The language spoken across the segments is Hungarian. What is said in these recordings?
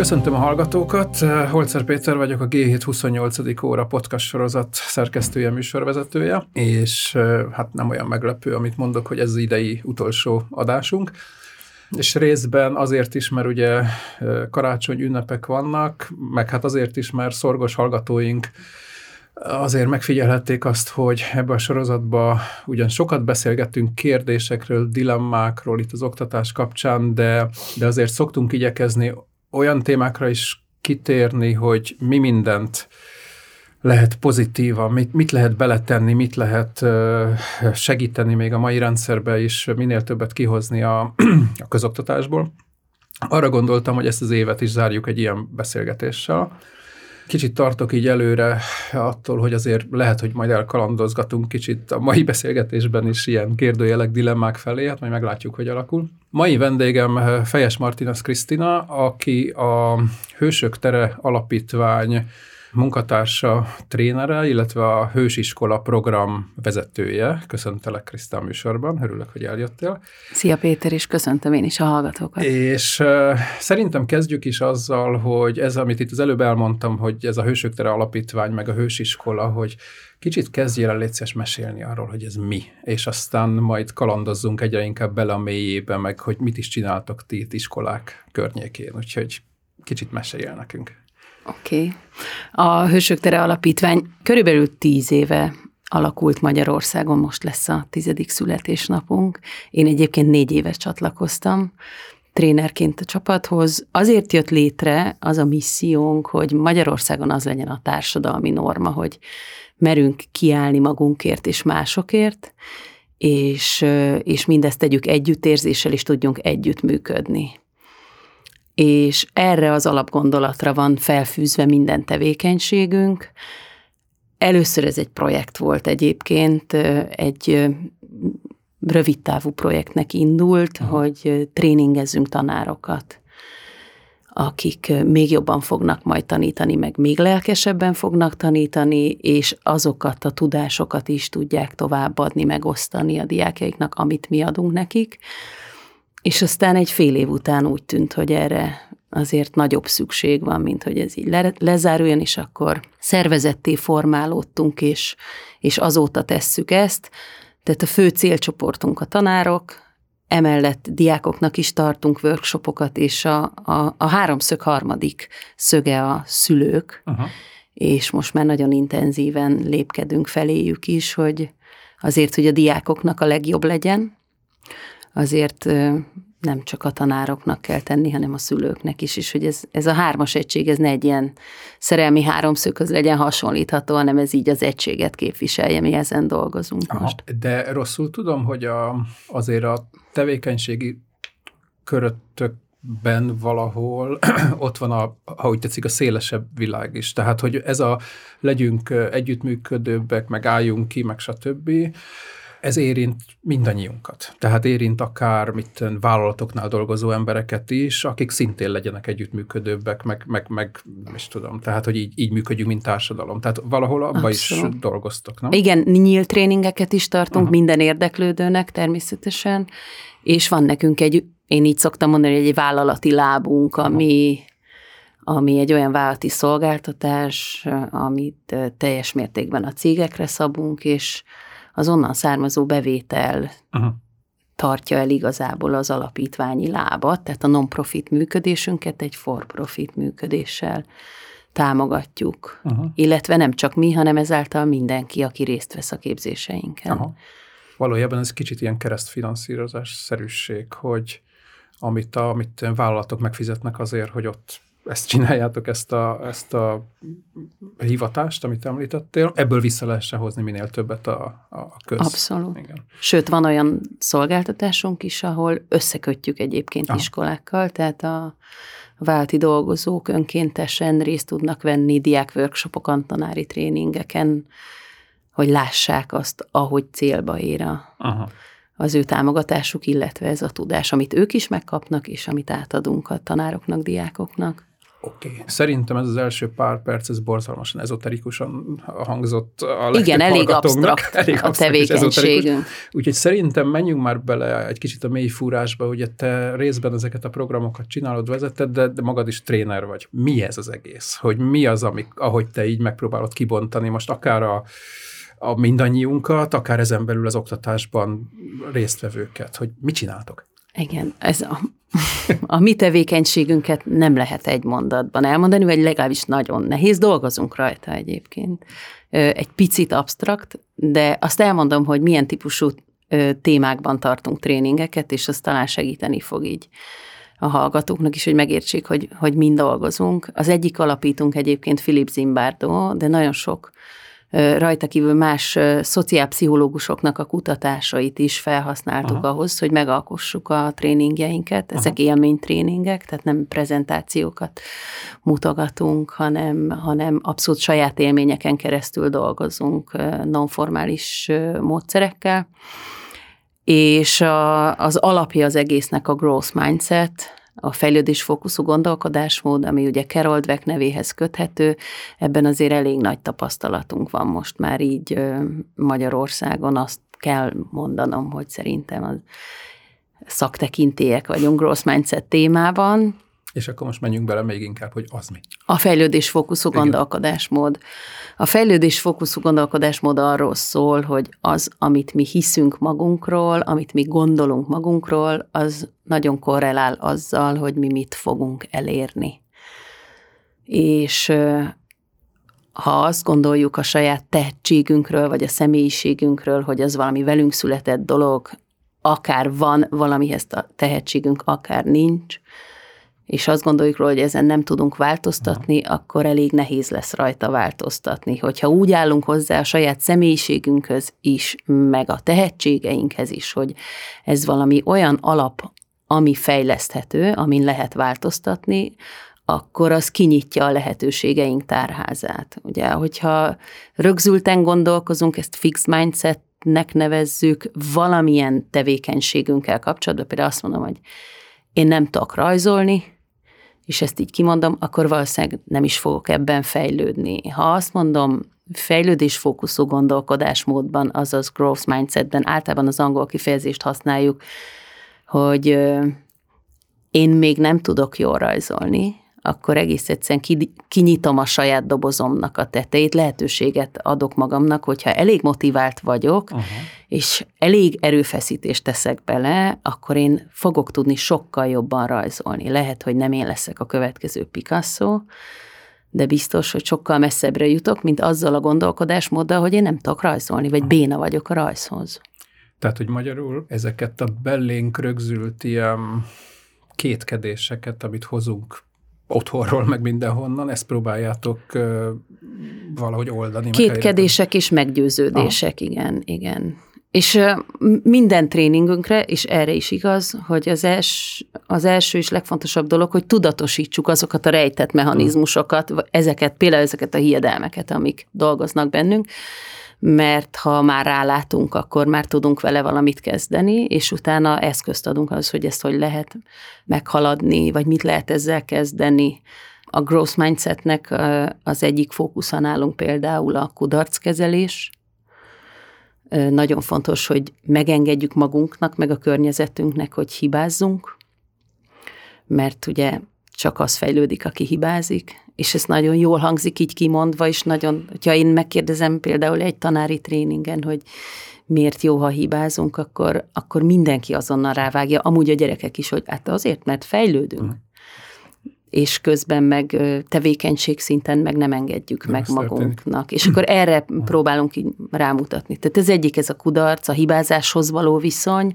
Köszöntöm a hallgatókat, Holcer Péter vagyok, a G7 28. óra podcast sorozat szerkesztője, műsorvezetője, és hát nem olyan meglepő, amit mondok, hogy ez az idei utolsó adásunk. És részben azért is, mert ugye karácsony ünnepek vannak, meg hát azért is, mert szorgos hallgatóink azért megfigyelhették azt, hogy ebben a sorozatban ugyan sokat beszélgettünk kérdésekről, dilemmákról itt az oktatás kapcsán, de, de azért szoktunk igyekezni olyan témákra is kitérni, hogy mi mindent lehet pozitívan, mit, mit lehet beletenni, mit lehet segíteni még a mai rendszerbe is, minél többet kihozni a, a közoktatásból. Arra gondoltam, hogy ezt az évet is zárjuk egy ilyen beszélgetéssel. Kicsit tartok így előre attól, hogy azért lehet, hogy majd elkalandozgatunk kicsit a mai beszélgetésben is ilyen kérdőjelek, dilemmák felé, hát majd meglátjuk, hogy alakul. Mai vendégem Fejes Martinez Krisztina, aki a Hősök Tere Alapítvány munkatársa, trénere, illetve a Hősiskola program vezetője. Köszöntelek Krisztán műsorban, örülök, hogy eljöttél. Szia Péter, és köszöntöm én is a hallgatókat. És uh, szerintem kezdjük is azzal, hogy ez, amit itt az előbb elmondtam, hogy ez a Hősök Tere Alapítvány, meg a Hősiskola, hogy kicsit kezdjél el létszes mesélni arról, hogy ez mi, és aztán majd kalandozzunk egyre inkább bele a mélyébe, meg hogy mit is csináltok ti itt iskolák környékén, úgyhogy kicsit meséljél nekünk. Oké. Okay. A Hősök Tere Alapítvány körülbelül tíz éve alakult Magyarországon, most lesz a tizedik születésnapunk. Én egyébként négy éves csatlakoztam trénerként a csapathoz. Azért jött létre az a missziónk, hogy Magyarországon az legyen a társadalmi norma, hogy merünk kiállni magunkért és másokért, és, és mindezt tegyük együttérzéssel, és tudjunk együttműködni és erre az alapgondolatra van felfűzve minden tevékenységünk. Először ez egy projekt volt egyébként, egy rövid távú projektnek indult, Aha. hogy tréningezzünk tanárokat, akik még jobban fognak majd tanítani, meg még lelkesebben fognak tanítani, és azokat a tudásokat is tudják továbbadni, megosztani a diákjaiknak, amit mi adunk nekik. És aztán egy fél év után úgy tűnt, hogy erre azért nagyobb szükség van, mint hogy ez így le, lezáruljon, és akkor szervezetté formálódtunk, és, és azóta tesszük ezt. Tehát a fő célcsoportunk a tanárok, emellett diákoknak is tartunk workshopokat, és a, a, a háromszög harmadik szöge a szülők, Aha. és most már nagyon intenzíven lépkedünk feléjük is, hogy azért, hogy a diákoknak a legjobb legyen, azért nem csak a tanároknak kell tenni, hanem a szülőknek is, és hogy ez, ez a hármas egység, ez ne egy ilyen szerelmi háromszöghöz legyen hasonlítható, hanem ez így az egységet képviselje, mi ezen dolgozunk Aha, most. De rosszul tudom, hogy a, azért a tevékenységi köröttökben valahol ott van, a, ha úgy tetszik, a szélesebb világ is. Tehát, hogy ez a legyünk együttműködőbbek, meg álljunk ki, meg stb., ez érint mindannyiunkat. Tehát érint akár mit vállalatoknál dolgozó embereket is, akik szintén legyenek együttműködőbbek, meg, meg, meg nem is tudom, tehát hogy így, így működjünk, mint társadalom. Tehát valahol abba Abszolút. is dolgoztok, nem? Igen, nyílt tréningeket is tartunk Aha. minden érdeklődőnek természetesen, és van nekünk egy, én így szoktam mondani, egy vállalati lábunk, ami ami egy olyan vállalati szolgáltatás, amit teljes mértékben a cégekre szabunk, és az onnan származó bevétel Aha. tartja el igazából az alapítványi lábat, tehát a non-profit működésünket egy for-profit működéssel támogatjuk. Aha. Illetve nem csak mi, hanem ezáltal mindenki, aki részt vesz a képzéseinken. Aha. Valójában ez kicsit ilyen keresztfinanszírozás szerűség, hogy amit a amit vállalatok megfizetnek azért, hogy ott ezt csináljátok, ezt a, ezt a hivatást, amit említettél, ebből vissza lehessen hozni minél többet a, a köz. Abszolút. Igen. Sőt, van olyan szolgáltatásunk is, ahol összekötjük egyébként Aha. iskolákkal, tehát a válti dolgozók önkéntesen részt tudnak venni diák workshopokon, tanári tréningeken, hogy lássák azt, ahogy célba ér a, Aha. az ő támogatásuk, illetve ez a tudás, amit ők is megkapnak, és amit átadunk a tanároknak, diákoknak. Oké. Okay. Szerintem ez az első pár perc, ez borzalmasan ezoterikusan hangzott a Igen, elég absztrakt elég a tevékenységünk. Úgyhogy szerintem menjünk már bele egy kicsit a mély fúrásba, ugye te részben ezeket a programokat csinálod, vezeted, de, de magad is tréner vagy. Mi ez az egész? Hogy mi az, amik, ahogy te így megpróbálod kibontani, most akár a, a mindannyiunkat, akár ezen belül az oktatásban résztvevőket, hogy mit csináltok? Igen, ez a, a mi tevékenységünket nem lehet egy mondatban elmondani, vagy legalábbis nagyon nehéz, dolgozunk rajta egyébként. Egy picit absztrakt, de azt elmondom, hogy milyen típusú témákban tartunk tréningeket, és az talán segíteni fog így a hallgatóknak is, hogy megértsék, hogy, hogy mind dolgozunk. Az egyik alapítunk egyébként Philip Zimbardo, de nagyon sok rajta kívül más szociálpszichológusoknak a kutatásait is felhasználtuk Aha. ahhoz, hogy megalkossuk a tréningjeinket. Ezek Aha. élménytréningek, tehát nem prezentációkat mutogatunk, hanem, hanem abszolút saját élményeken keresztül dolgozunk nonformális módszerekkel. És a, az alapja az egésznek a growth mindset, a fejlődés fókuszú gondolkodásmód, ami ugye Carol Dweck nevéhez köthető, ebben azért elég nagy tapasztalatunk van most már így Magyarországon, azt kell mondanom, hogy szerintem az szaktekintélyek vagyunk growth mindset témában, és akkor most menjünk bele még inkább, hogy az mi. A fejlődés fókuszú gondolkodásmód. A fejlődés fókuszú gondolkodásmód arról szól, hogy az, amit mi hiszünk magunkról, amit mi gondolunk magunkról, az nagyon korrelál azzal, hogy mi mit fogunk elérni. És ha azt gondoljuk a saját tehetségünkről, vagy a személyiségünkről, hogy az valami velünk született dolog, akár van valamihez a tehetségünk, akár nincs, és azt gondoljuk róla, hogy ezen nem tudunk változtatni, akkor elég nehéz lesz rajta változtatni. Hogyha úgy állunk hozzá a saját személyiségünkhöz is, meg a tehetségeinkhez is, hogy ez valami olyan alap, ami fejleszthető, amin lehet változtatni, akkor az kinyitja a lehetőségeink tárházát. Ugye, hogyha rögzülten gondolkozunk, ezt fix mindsetnek nevezzük, valamilyen tevékenységünkkel kapcsolatban, például azt mondom, hogy én nem tudok rajzolni, és ezt így kimondom, akkor valószínűleg nem is fogok ebben fejlődni. Ha azt mondom, fejlődésfókuszú gondolkodásmódban, azaz growth mindsetben, általában az angol kifejezést használjuk, hogy én még nem tudok jól rajzolni, akkor egész egyszerűen kinyitom a saját dobozomnak a tetejét, lehetőséget adok magamnak, hogyha elég motivált vagyok, uh-huh. És elég erőfeszítést teszek bele, akkor én fogok tudni sokkal jobban rajzolni. Lehet, hogy nem én leszek a következő Picasso, de biztos, hogy sokkal messzebbre jutok, mint azzal a gondolkodásmóddal, hogy én nem tudok rajzolni, vagy béna vagyok a rajzhoz. Tehát, hogy magyarul ezeket a bellénk rögzült ilyen kétkedéseket, amit hozunk otthonról, meg mindenhonnan, ezt próbáljátok uh, valahogy oldani. Kétkedések és meggyőződések, ah. igen, igen. És minden tréningünkre, és erre is igaz, hogy az, els, az első és legfontosabb dolog, hogy tudatosítsuk azokat a rejtett mechanizmusokat, ezeket, például ezeket a hiedelmeket, amik dolgoznak bennünk, mert ha már rálátunk, akkor már tudunk vele valamit kezdeni, és utána eszközt adunk az, hogy ezt hogy lehet meghaladni, vagy mit lehet ezzel kezdeni. A growth mindsetnek az egyik fókusza nálunk például a kudarckezelés. Nagyon fontos, hogy megengedjük magunknak, meg a környezetünknek, hogy hibázzunk, mert ugye csak az fejlődik, aki hibázik, és ez nagyon jól hangzik így kimondva, és nagyon, hogyha én megkérdezem például egy tanári tréningen, hogy miért jó, ha hibázunk, akkor, akkor mindenki azonnal rávágja, amúgy a gyerekek is, hogy hát azért, mert fejlődünk. És közben meg tevékenység szinten meg nem engedjük nem meg magunknak. Történik. És akkor erre próbálunk így rámutatni. Tehát ez egyik, ez a kudarc, a hibázáshoz való viszony,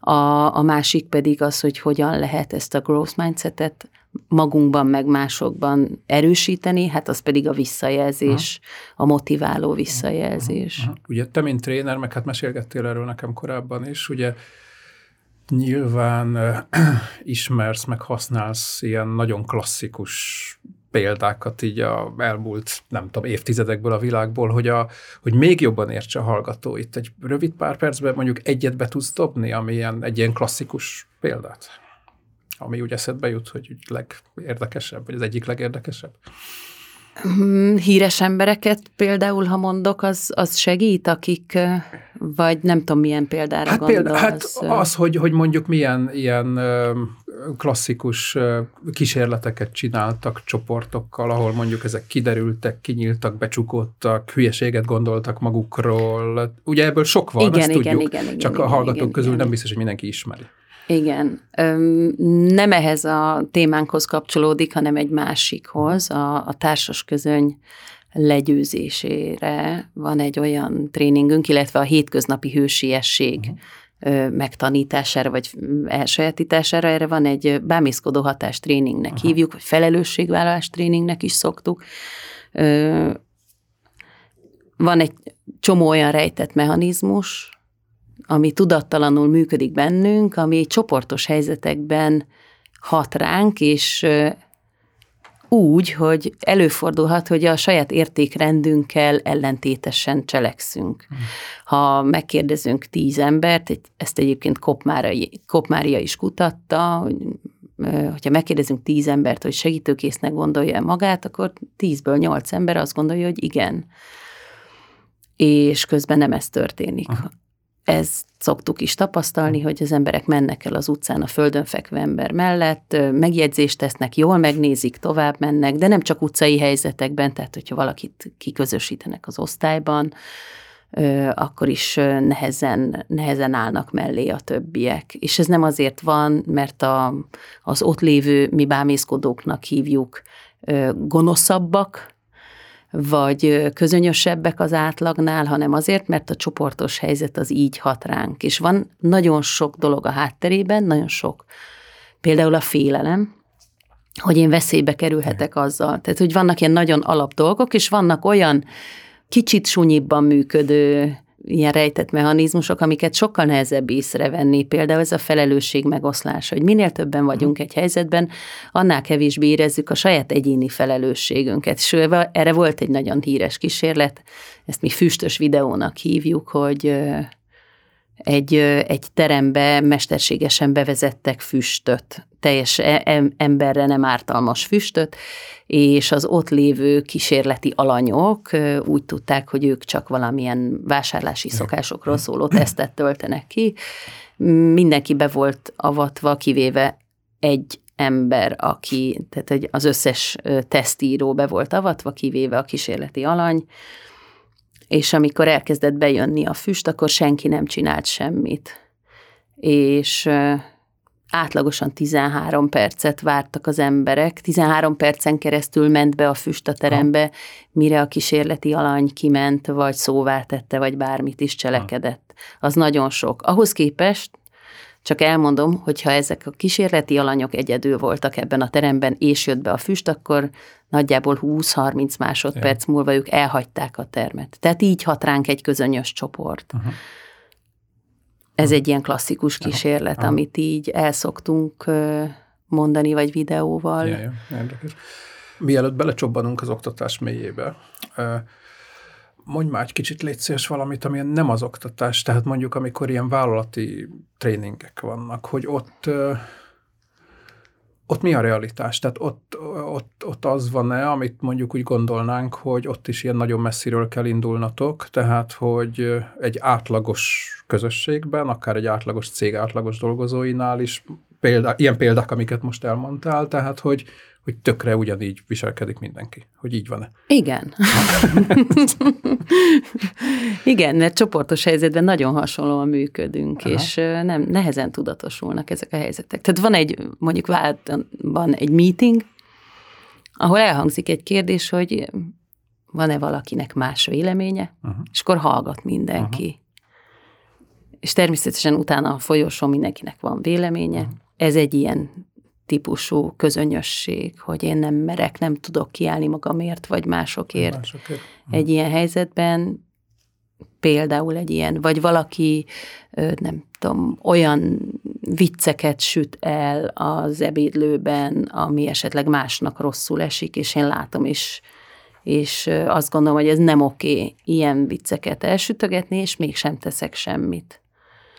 a, a másik pedig az, hogy hogyan lehet ezt a growth mindsetet magunkban, meg másokban erősíteni, hát az pedig a visszajelzés, Aha. a motiváló visszajelzés. Aha. Aha. Ugye te, mint tréner, meg hát mesélgettél erről nekem korábban is, ugye nyilván ismersz, meg használsz ilyen nagyon klasszikus példákat így a elmúlt, nem tudom, évtizedekből a világból, hogy, a, hogy még jobban értse a hallgató. Itt egy rövid pár percben mondjuk egyet be tudsz dobni, ami ilyen, egy ilyen klasszikus példát? ami úgy eszedbe jut, hogy legérdekesebb, vagy az egyik legérdekesebb? Hmm, híres embereket például, ha mondok, az, az segít, akik, vagy nem tudom, milyen példára hát gondolsz? Példa, hát az, hogy, hogy mondjuk milyen ilyen klasszikus kísérleteket csináltak csoportokkal, ahol mondjuk ezek kiderültek, kinyíltak, becsukódtak, hülyeséget gondoltak magukról. Ugye ebből sok van, igen, ezt igen, tudjuk, igen, igen, csak igen, a hallgatók igen, közül igen. nem biztos, hogy mindenki ismeri. Igen. Nem ehhez a témánkhoz kapcsolódik, hanem egy másikhoz, a, a társas közöny legyőzésére van egy olyan tréningünk, illetve a hétköznapi hősiesség uh-huh. megtanítására, vagy elsajátítására. Erre van egy bámészkodó hatás tréningnek uh-huh. hívjuk, vagy felelősségvállalás tréningnek is szoktuk. Van egy csomó olyan rejtett mechanizmus, ami tudattalanul működik bennünk, ami csoportos helyzetekben hat ránk, és úgy, hogy előfordulhat, hogy a saját értékrendünkkel ellentétesen cselekszünk. Ha megkérdezünk tíz embert, ezt egyébként Kopmária is kutatta, hogy hogyha megkérdezünk tíz embert, hogy segítőkésznek gondolja magát, akkor tízből nyolc ember azt gondolja, hogy igen. És közben nem ez történik. Aha ezt szoktuk is tapasztalni, hogy az emberek mennek el az utcán a földön fekvő ember mellett, megjegyzést tesznek, jól megnézik, tovább mennek, de nem csak utcai helyzetekben, tehát hogyha valakit kiközösítenek az osztályban, akkor is nehezen, nehezen állnak mellé a többiek. És ez nem azért van, mert a, az ott lévő, mi bámészkodóknak hívjuk, gonoszabbak, vagy közönösebbek az átlagnál, hanem azért, mert a csoportos helyzet az így hat ránk. És van nagyon sok dolog a hátterében, nagyon sok. Például a félelem, hogy én veszélybe kerülhetek azzal. Tehát, hogy vannak ilyen nagyon alap dolgok, és vannak olyan kicsit sunyibban működő ilyen rejtett mechanizmusok, amiket sokkal nehezebb észrevenni. Például ez a felelősség megoszlása, hogy minél többen vagyunk egy helyzetben, annál kevésbé érezzük a saját egyéni felelősségünket. És erre volt egy nagyon híres kísérlet, ezt mi füstös videónak hívjuk, hogy egy, egy terembe mesterségesen bevezettek füstöt, teljes e, emberre nem ártalmas füstöt, és az ott lévő kísérleti alanyok úgy tudták, hogy ők csak valamilyen vásárlási szokásokról szóló tesztet töltenek ki. Mindenki be volt avatva, kivéve egy ember, aki, tehát az összes tesztíró be volt avatva, kivéve a kísérleti alany, és amikor elkezdett bejönni a füst, akkor senki nem csinált semmit. És átlagosan 13 percet vártak az emberek, 13 percen keresztül ment be a füst a terembe, mire a kísérleti alany kiment, vagy szóvá tette, vagy bármit is cselekedett. Az nagyon sok. Ahhoz képest csak elmondom, hogy ha ezek a kísérleti alanyok egyedül voltak ebben a teremben, és jött be a füst, akkor nagyjából 20-30 másodperc ja. múlva ők elhagyták a termet. Tehát így hat ránk egy közönyös csoport. Uh-huh. Ez egy ilyen klasszikus kísérlet, uh-huh. amit így elszoktunk mondani, vagy videóval. Ja, ja, érdekes. Mielőtt belecsobbanunk az oktatás mélyébe, mondj már egy kicsit légy szíves valamit, ami nem az oktatás, tehát mondjuk amikor ilyen vállalati tréningek vannak, hogy ott ott mi a realitás? Tehát ott, ott, ott az van-e, amit mondjuk úgy gondolnánk, hogy ott is ilyen nagyon messziről kell indulnatok, tehát hogy egy átlagos közösségben, akár egy átlagos cég átlagos dolgozóinál is példa, ilyen példák, amiket most elmondtál, tehát hogy, hogy tökre ugyanígy viselkedik mindenki. Hogy így van-e? Igen. Igen, mert csoportos helyzetben nagyon hasonlóan működünk, Aha. és nem nehezen tudatosulnak ezek a helyzetek. Tehát van egy, mondjuk van egy meeting, ahol elhangzik egy kérdés, hogy van-e valakinek más véleménye, uh-huh. és akkor hallgat mindenki. Uh-huh. És természetesen utána a folyosón mindenkinek van véleménye. Uh-huh. Ez egy ilyen típusú közönösség, hogy én nem merek, nem tudok kiállni magamért, vagy másokért. másokért. Egy ilyen helyzetben például egy ilyen, vagy valaki, nem tudom, olyan vicceket süt el az ebédlőben, ami esetleg másnak rosszul esik, és én látom, és, és azt gondolom, hogy ez nem oké ilyen vicceket elsütögetni, és mégsem teszek semmit.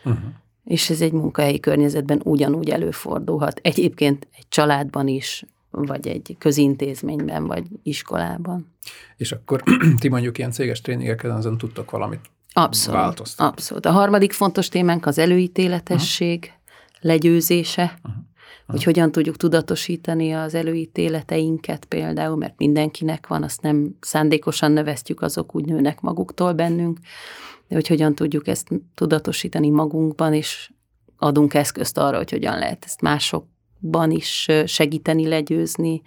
Uh-huh és ez egy munkahelyi környezetben ugyanúgy előfordulhat. Egyébként egy családban is, vagy egy közintézményben, vagy iskolában. És akkor ti mondjuk ilyen céges tréningeken azon tudtok valamit Abszolút, változtatni. abszolút. A harmadik fontos témánk az előítéletesség uh-huh. legyőzése, uh-huh. Hogy hogyan tudjuk tudatosítani az előítéleteinket például, mert mindenkinek van, azt nem szándékosan növesztjük, azok úgy nőnek maguktól bennünk, de hogy hogyan tudjuk ezt tudatosítani magunkban, és adunk eszközt arra, hogy hogyan lehet ezt másokban is segíteni, legyőzni,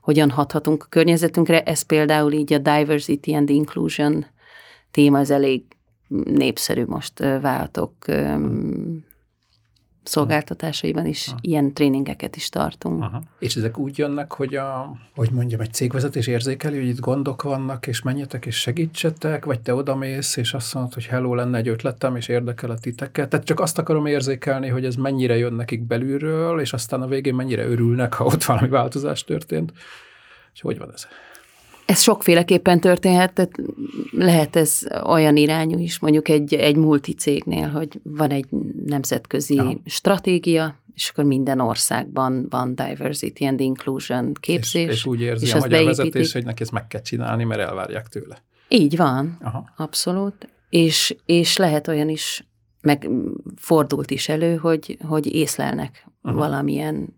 hogyan hathatunk a környezetünkre. Ez például így a diversity and inclusion téma, az elég népszerű most váltok szolgáltatásaiban is Aha. ilyen tréningeket is tartunk. Aha. És ezek úgy jönnek, hogy a, hogy mondjam, egy cégvezetés érzékeli, hogy itt gondok vannak, és menjetek és segítsetek, vagy te odamész, és azt mondod, hogy hello, lenne egy ötletem, és érdekel a titeket. Tehát csak azt akarom érzékelni, hogy ez mennyire jön nekik belülről, és aztán a végén mennyire örülnek, ha ott valami változás történt. És hogy van ez? Ez sokféleképpen történhet, tehát lehet ez olyan irányú is, mondjuk egy, egy multicégnél, hogy van egy nemzetközi Aha. stratégia, és akkor minden országban van diversity and inclusion képzés. És, és úgy érzi és a magyar beépítik. vezetés, hogy neki ezt meg kell csinálni, mert elvárják tőle. Így van, Aha. abszolút. És, és lehet olyan is, meg fordult is elő, hogy, hogy észlelnek Aha. valamilyen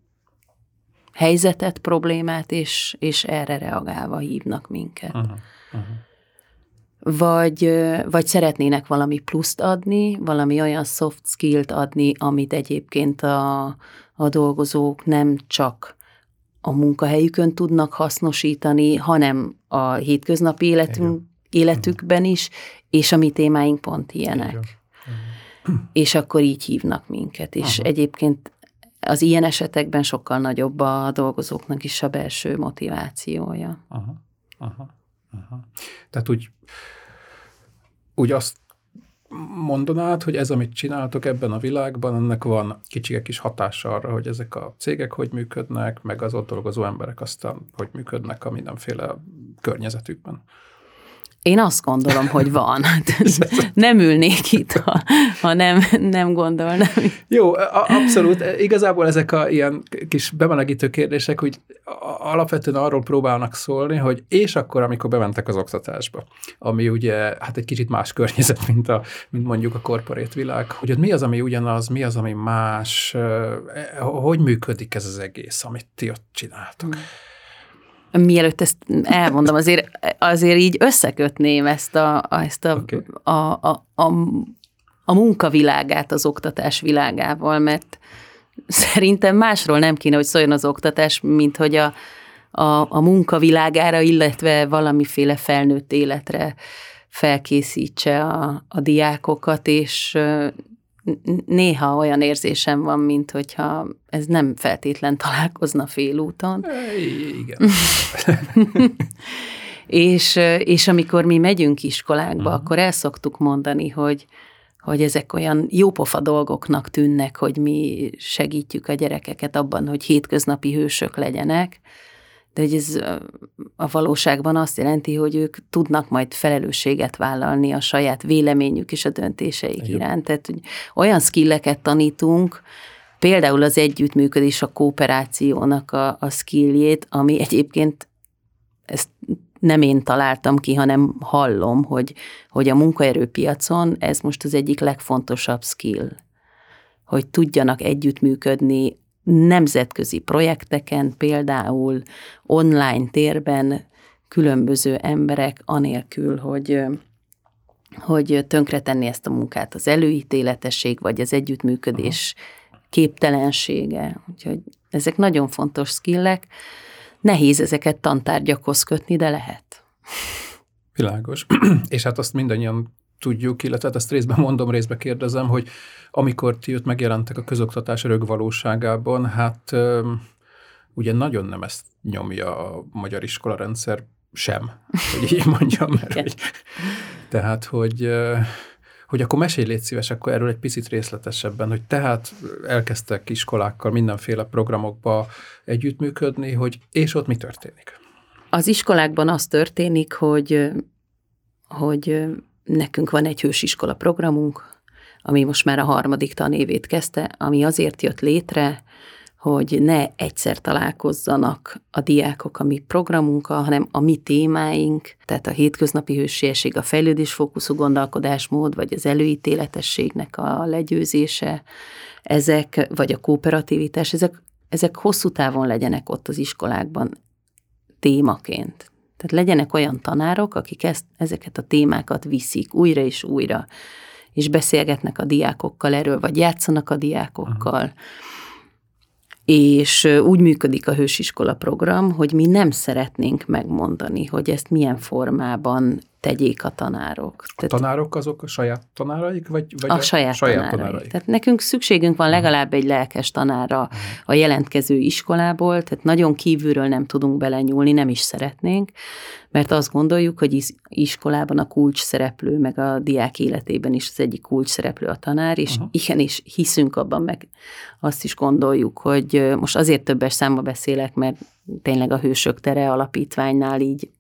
helyzetet, problémát, és, és erre reagálva hívnak minket. Uh-huh. Uh-huh. Vagy, vagy szeretnének valami pluszt adni, valami olyan soft skillt adni, amit egyébként a, a dolgozók nem csak a munkahelyükön tudnak hasznosítani, hanem a hétköznapi életünk, életükben is, és a mi témáink pont ilyenek. Igen. És akkor így hívnak minket. És Aha. egyébként az ilyen esetekben sokkal nagyobb a dolgozóknak is a belső motivációja. Aha, aha, aha. Tehát úgy, úgy azt mondanád, hogy ez, amit csináltok ebben a világban, ennek van kicsike kis hatása arra, hogy ezek a cégek hogy működnek, meg az ott dolgozó emberek aztán hogy működnek a mindenféle környezetükben. Én azt gondolom, hogy van. nem ülnék itt, ha, ha nem, nem gondolnám. Jó, abszolút. Igazából ezek a ilyen kis bemelegítő kérdések, hogy alapvetően arról próbálnak szólni, hogy és akkor, amikor bementek az oktatásba, ami ugye hát egy kicsit más környezet, mint, a, mint mondjuk a korporét világ, hogy ott mi az, ami ugyanaz, mi az, ami más, hogy működik ez az egész, amit ti ott csináltok. Hmm mielőtt ezt elmondom, azért, azért így összekötném ezt a, ezt a, okay. a, a, a, a munkavilágát az oktatás világával, mert szerintem másról nem kéne, hogy szóljon az oktatás, mint hogy a, a, a munkavilágára, illetve valamiféle felnőtt életre felkészítse a, a diákokat, és néha olyan érzésem van, mint hogyha ez nem feltétlen találkozna félúton. Igen. és, és amikor mi megyünk iskolákba, uh-huh. akkor el szoktuk mondani, hogy, hogy ezek olyan jópofa dolgoknak tűnnek, hogy mi segítjük a gyerekeket abban, hogy hétköznapi hősök legyenek, de hogy ez a valóságban azt jelenti, hogy ők tudnak majd felelősséget vállalni a saját véleményük és a döntéseik Igen. iránt. Tehát hogy olyan skilleket tanítunk, például az együttműködés, a kooperációnak a, a skilljét, ami egyébként ezt nem én találtam ki, hanem hallom, hogy, hogy a munkaerőpiacon ez most az egyik legfontosabb skill, hogy tudjanak együttműködni nemzetközi projekteken, például online térben különböző emberek anélkül, hogy hogy tönkretenni ezt a munkát az előítéletesség, vagy az együttműködés képtelensége. Úgyhogy ezek nagyon fontos skillek. Nehéz ezeket tantárgyakhoz kötni, de lehet. Világos. És hát azt mindannyian tudjuk, illetve hát ezt részben mondom, részben kérdezem, hogy amikor ti ott megjelentek a közoktatás rögvalóságában, hát ugye nagyon nem ezt nyomja a magyar iskola rendszer sem, hogy így mondjam, mert hogy, tehát, hogy, hogy akkor mesélj légy szíves akkor erről egy picit részletesebben, hogy tehát elkezdtek iskolákkal mindenféle programokba együttműködni, hogy és ott mi történik? Az iskolákban az történik, hogy, hogy nekünk van egy hősiskola programunk, ami most már a harmadik tanévét kezdte, ami azért jött létre, hogy ne egyszer találkozzanak a diákok a mi programunkkal, hanem a mi témáink, tehát a hétköznapi hősiesség, a fejlődésfókuszú gondolkodásmód, vagy az előítéletességnek a legyőzése, ezek, vagy a kooperativitás, ezek, ezek hosszú távon legyenek ott az iskolákban témaként. Tehát legyenek olyan tanárok, akik ezt, ezeket a témákat viszik újra és újra, és beszélgetnek a diákokkal erről, vagy játszanak a diákokkal. És úgy működik a hősiskola program, hogy mi nem szeretnénk megmondani, hogy ezt milyen formában tegyék a tanárok. A Tehát, tanárok azok a saját tanáraik, vagy, vagy a, a saját, saját tanáraik. tanáraik? Tehát nekünk szükségünk van legalább egy lelkes tanára a jelentkező iskolából, tehát nagyon kívülről nem tudunk belenyúlni, nem is szeretnénk, mert azt gondoljuk, hogy iskolában a kulcs szereplő, meg a diák életében is az egyik kulcs szereplő a tanár, és uh-huh. igenis hiszünk abban, meg azt is gondoljuk, hogy most azért többes számba beszélek, mert tényleg a Hősök Tere alapítványnál így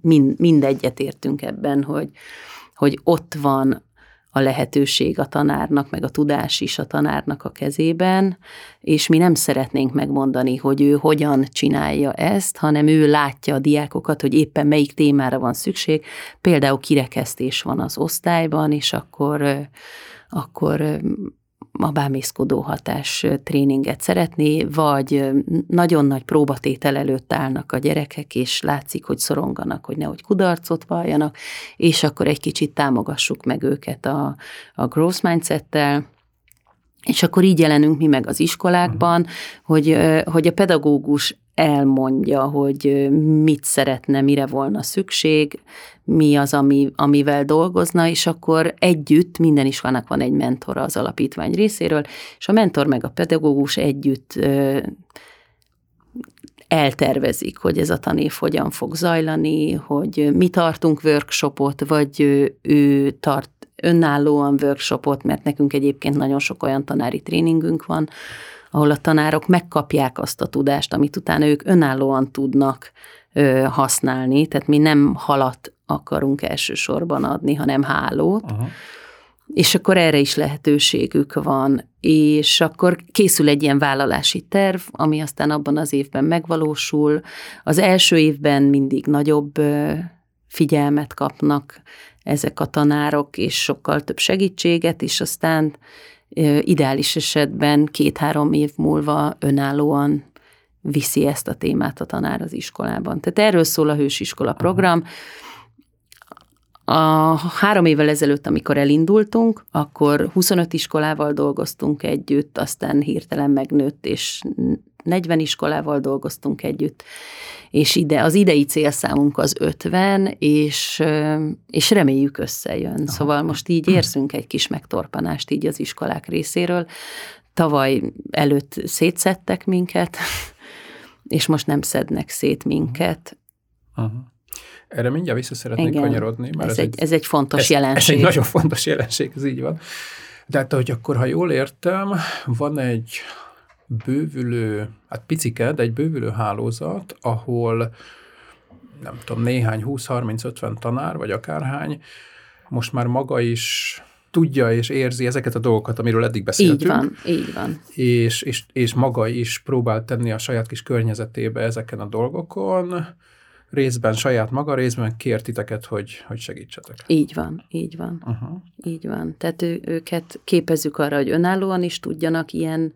mind, mindegyet értünk ebben, hogy, hogy ott van a lehetőség a tanárnak, meg a tudás is a tanárnak a kezében, és mi nem szeretnénk megmondani, hogy ő hogyan csinálja ezt, hanem ő látja a diákokat, hogy éppen melyik témára van szükség. Például kirekesztés van az osztályban, és akkor, akkor a bámészkodó hatás tréninget szeretné, vagy nagyon nagy próbatétel előtt állnak a gyerekek, és látszik, hogy szoronganak, hogy nehogy kudarcot valljanak, és akkor egy kicsit támogassuk meg őket a, a growth mindsettel, és akkor így jelenünk mi meg az iskolákban, hogy, hogy a pedagógus elmondja, hogy mit szeretne, mire volna szükség, mi az, ami, amivel dolgozna, és akkor együtt minden iskolának van egy mentora az alapítvány részéről, és a mentor meg a pedagógus együtt eltervezik, hogy ez a tanév hogyan fog zajlani, hogy mi tartunk workshopot, vagy ő tart önállóan workshopot, mert nekünk egyébként nagyon sok olyan tanári tréningünk van, ahol a tanárok megkapják azt a tudást, amit utána ők önállóan tudnak ö, használni, tehát mi nem halat akarunk elsősorban adni, hanem hálót, Aha. és akkor erre is lehetőségük van, és akkor készül egy ilyen vállalási terv, ami aztán abban az évben megvalósul. Az első évben mindig nagyobb figyelmet kapnak ezek a tanárok, és sokkal több segítséget, és aztán ideális esetben két-három év múlva önállóan viszi ezt a témát a tanár az iskolában. Tehát erről szól a hősiskola program. A három évvel ezelőtt, amikor elindultunk, akkor 25 iskolával dolgoztunk együtt, aztán hirtelen megnőtt, és 40 iskolával dolgoztunk együtt, és ide, az idei célszámunk az 50, és, és reméljük összejön. Aha. Szóval most így érzünk egy kis megtorpanást így az iskolák részéről. Tavaly előtt szétszettek minket, és most nem szednek szét minket. Aha. Erre mindjárt vissza szeretnék Igen, kanyarodni. Mert ez, ez, egy, ez egy fontos ez, jelenség. Ez egy nagyon fontos jelenség, ez így van. De hát, hogy akkor, ha jól értem, van egy bővülő, hát picike, de egy bővülő hálózat, ahol nem tudom, néhány 20-30-50 tanár, vagy akárhány, most már maga is tudja és érzi ezeket a dolgokat, amiről eddig beszéltünk. Így van, így van. És, és, és maga is próbál tenni a saját kis környezetébe ezeken a dolgokon, részben saját maga, részben kér titeket, hogy, hogy segítsetek. Így van, így van. Uh-huh. Így van. Tehát ő, őket képezzük arra, hogy önállóan is tudjanak ilyen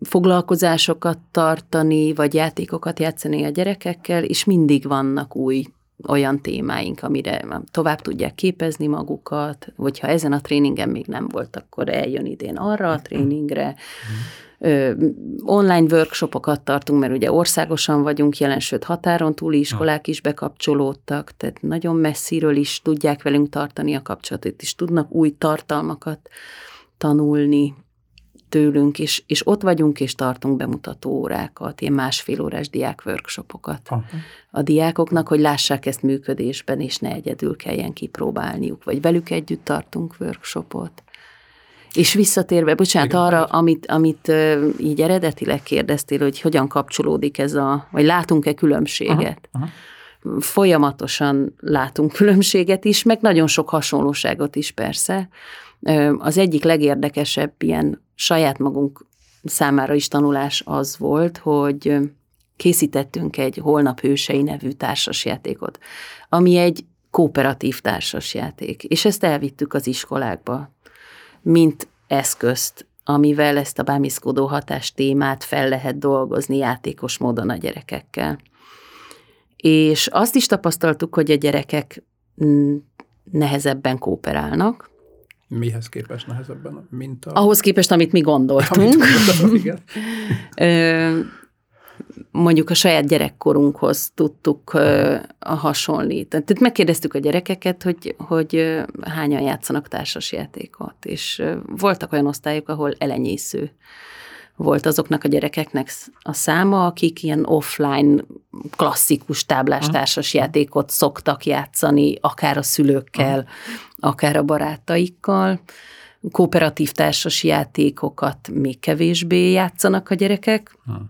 foglalkozásokat tartani, vagy játékokat játszani a gyerekekkel, és mindig vannak új olyan témáink, amire tovább tudják képezni magukat, vagy ha ezen a tréningen még nem volt, akkor eljön idén arra a tréningre. Ö, online workshopokat tartunk, mert ugye országosan vagyunk jelen, sőt határon túli iskolák is bekapcsolódtak, tehát nagyon messziről is tudják velünk tartani a kapcsolatot, és tudnak új tartalmakat tanulni, tőlünk, és, és ott vagyunk, és tartunk bemutató órákat, ilyen másfél órás diák workshopokat Aha. a diákoknak, hogy lássák ezt működésben, és ne egyedül kelljen kipróbálniuk, vagy velük együtt tartunk workshopot. És visszatérve, bocsánat, Igen, arra, amit, amit így eredetileg kérdeztél, hogy hogyan kapcsolódik ez a, vagy látunk-e különbséget. Aha, aha. folyamatosan látunk különbséget is, meg nagyon sok hasonlóságot is persze. Az egyik legérdekesebb ilyen saját magunk számára is tanulás az volt, hogy készítettünk egy Holnap Hősei nevű társasjátékot, ami egy kooperatív társasjáték, és ezt elvittük az iskolákba, mint eszközt, amivel ezt a bámiszkodó hatás témát fel lehet dolgozni játékos módon a gyerekekkel. És azt is tapasztaltuk, hogy a gyerekek nehezebben kooperálnak. Mihez képest nehezebben? Mint a... Ahhoz képest, amit mi gondoltunk. Amit gondoltam, igen. mondjuk a saját gyerekkorunkhoz tudtuk hasonlítani. Tehát megkérdeztük a gyerekeket, hogy, hogy hányan játszanak társasjátékot, és voltak olyan osztályok, ahol elenyésző volt azoknak a gyerekeknek a száma, akik ilyen offline, klasszikus táblás társasjátékot szoktak játszani, akár a szülőkkel, akár a barátaikkal. Kooperatív társasjátékokat még kevésbé játszanak a gyerekek. Aha